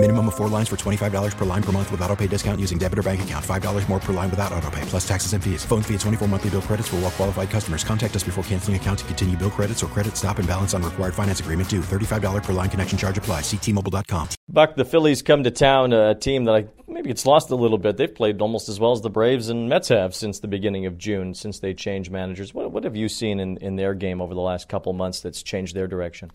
Minimum of four lines for $25 per line per month with auto pay discount using debit or bank account. $5 more per line without auto pay, plus taxes and fees. Phone fee at 24 monthly bill credits for all well qualified customers. Contact us before canceling account to continue bill credits or credit stop and balance on required finance agreement due. $35 per line connection charge apply. Ctmobile.com. Buck, the Phillies come to town, a team that I maybe it's lost a little bit. They've played almost as well as the Braves and Mets have since the beginning of June, since they changed managers. What, what have you seen in, in their game over the last couple months that's changed their direction?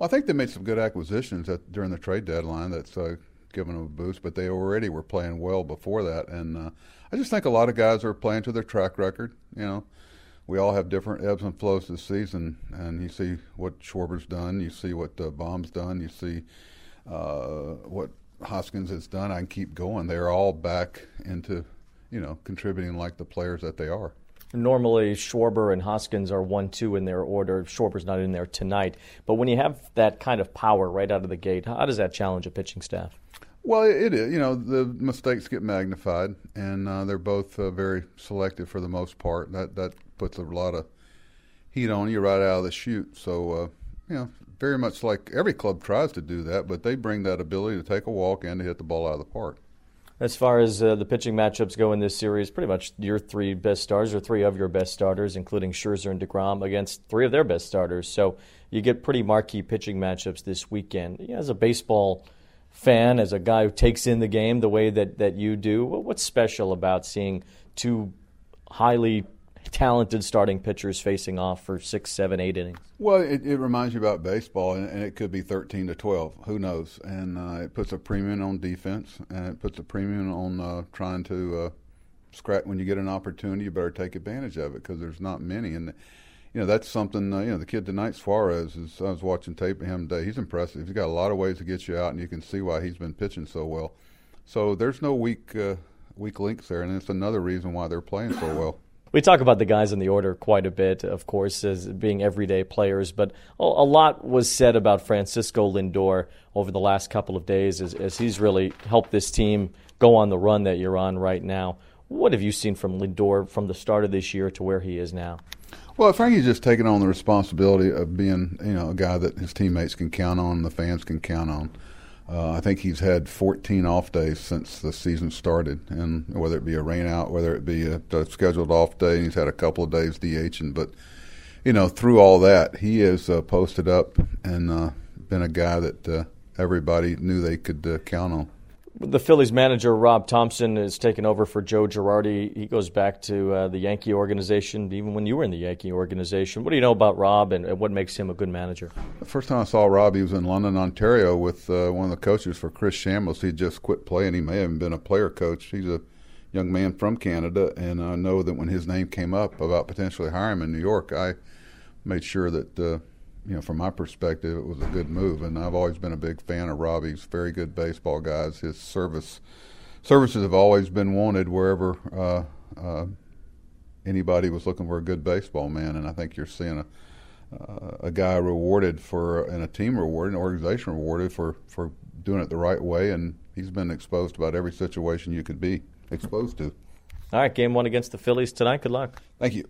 Well, I think they made some good acquisitions at, during the trade deadline that's uh, given them a boost, but they already were playing well before that. And uh, I just think a lot of guys are playing to their track record. You know, we all have different ebbs and flows this season, and you see what Schwarber's done, you see what uh, Bohm's done, you see uh, what Hoskins has done. I can keep going. They're all back into, you know, contributing like the players that they are. Normally, Schwarber and Hoskins are one, two in their order. Schwarber's not in there tonight. But when you have that kind of power right out of the gate, how does that challenge a pitching staff? Well, it is. You know, the mistakes get magnified, and uh, they're both uh, very selective for the most part. That that puts a lot of heat on you right out of the chute. So, uh, you know, very much like every club tries to do that, but they bring that ability to take a walk and to hit the ball out of the park. As far as uh, the pitching matchups go in this series, pretty much your three best starters or three of your best starters, including Scherzer and DeGrom, against three of their best starters. So you get pretty marquee pitching matchups this weekend. As a baseball fan, as a guy who takes in the game the way that, that you do, what's special about seeing two highly talented starting pitchers facing off for six, seven, eight innings? Well, it, it reminds you about baseball, and, it could be 13 to 12. Who knows? And uh, it puts a premium on defense, and it puts a premium on uh, trying to uh. When you get an opportunity, you better take advantage of it because there's not many. And you know that's something. Uh, you know, the kid tonight, Suarez, is. I was watching tape of him today. He's impressive. He's got a lot of ways to get you out, and you can see why he's been pitching so well. So there's no weak uh, weak links there, and it's another reason why they're playing so well. We talk about the guys in the order quite a bit, of course, as being everyday players, but a lot was said about Francisco Lindor over the last couple of days as, as he's really helped this team go on the run that you're on right now. What have you seen from Lindor from the start of this year to where he is now? Well, Frankie's just taking on the responsibility of being, you know, a guy that his teammates can count on, the fans can count on. Uh, I think he's had 14 off days since the season started, and whether it be a rainout, whether it be a, a scheduled off day, he's had a couple of days DHing. But you know, through all that, he has uh, posted up and uh, been a guy that uh, everybody knew they could uh, count on. The Phillies manager Rob Thompson is taking over for Joe Girardi. He goes back to uh, the Yankee organization, even when you were in the Yankee organization. What do you know about Rob, and, and what makes him a good manager? The first time I saw Rob, he was in London, Ontario, with uh, one of the coaches for Chris Chambliss. He just quit playing. He may have been a player coach. He's a young man from Canada, and I know that when his name came up about potentially hiring him in New York, I made sure that uh, you know, from my perspective, it was a good move. And I've always been a big fan of Robbie's very good baseball guys. His service services have always been wanted wherever uh, uh, anybody was looking for a good baseball man. And I think you're seeing a uh, a guy rewarded for and a team rewarded, an organization rewarded for for doing it the right way. And he's been exposed to about every situation you could be exposed to. All right, game one against the Phillies tonight. Good luck. Thank you.